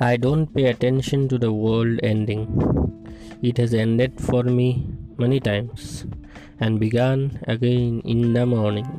I don't pay attention to the world ending. It has ended for me many times and began again in the morning.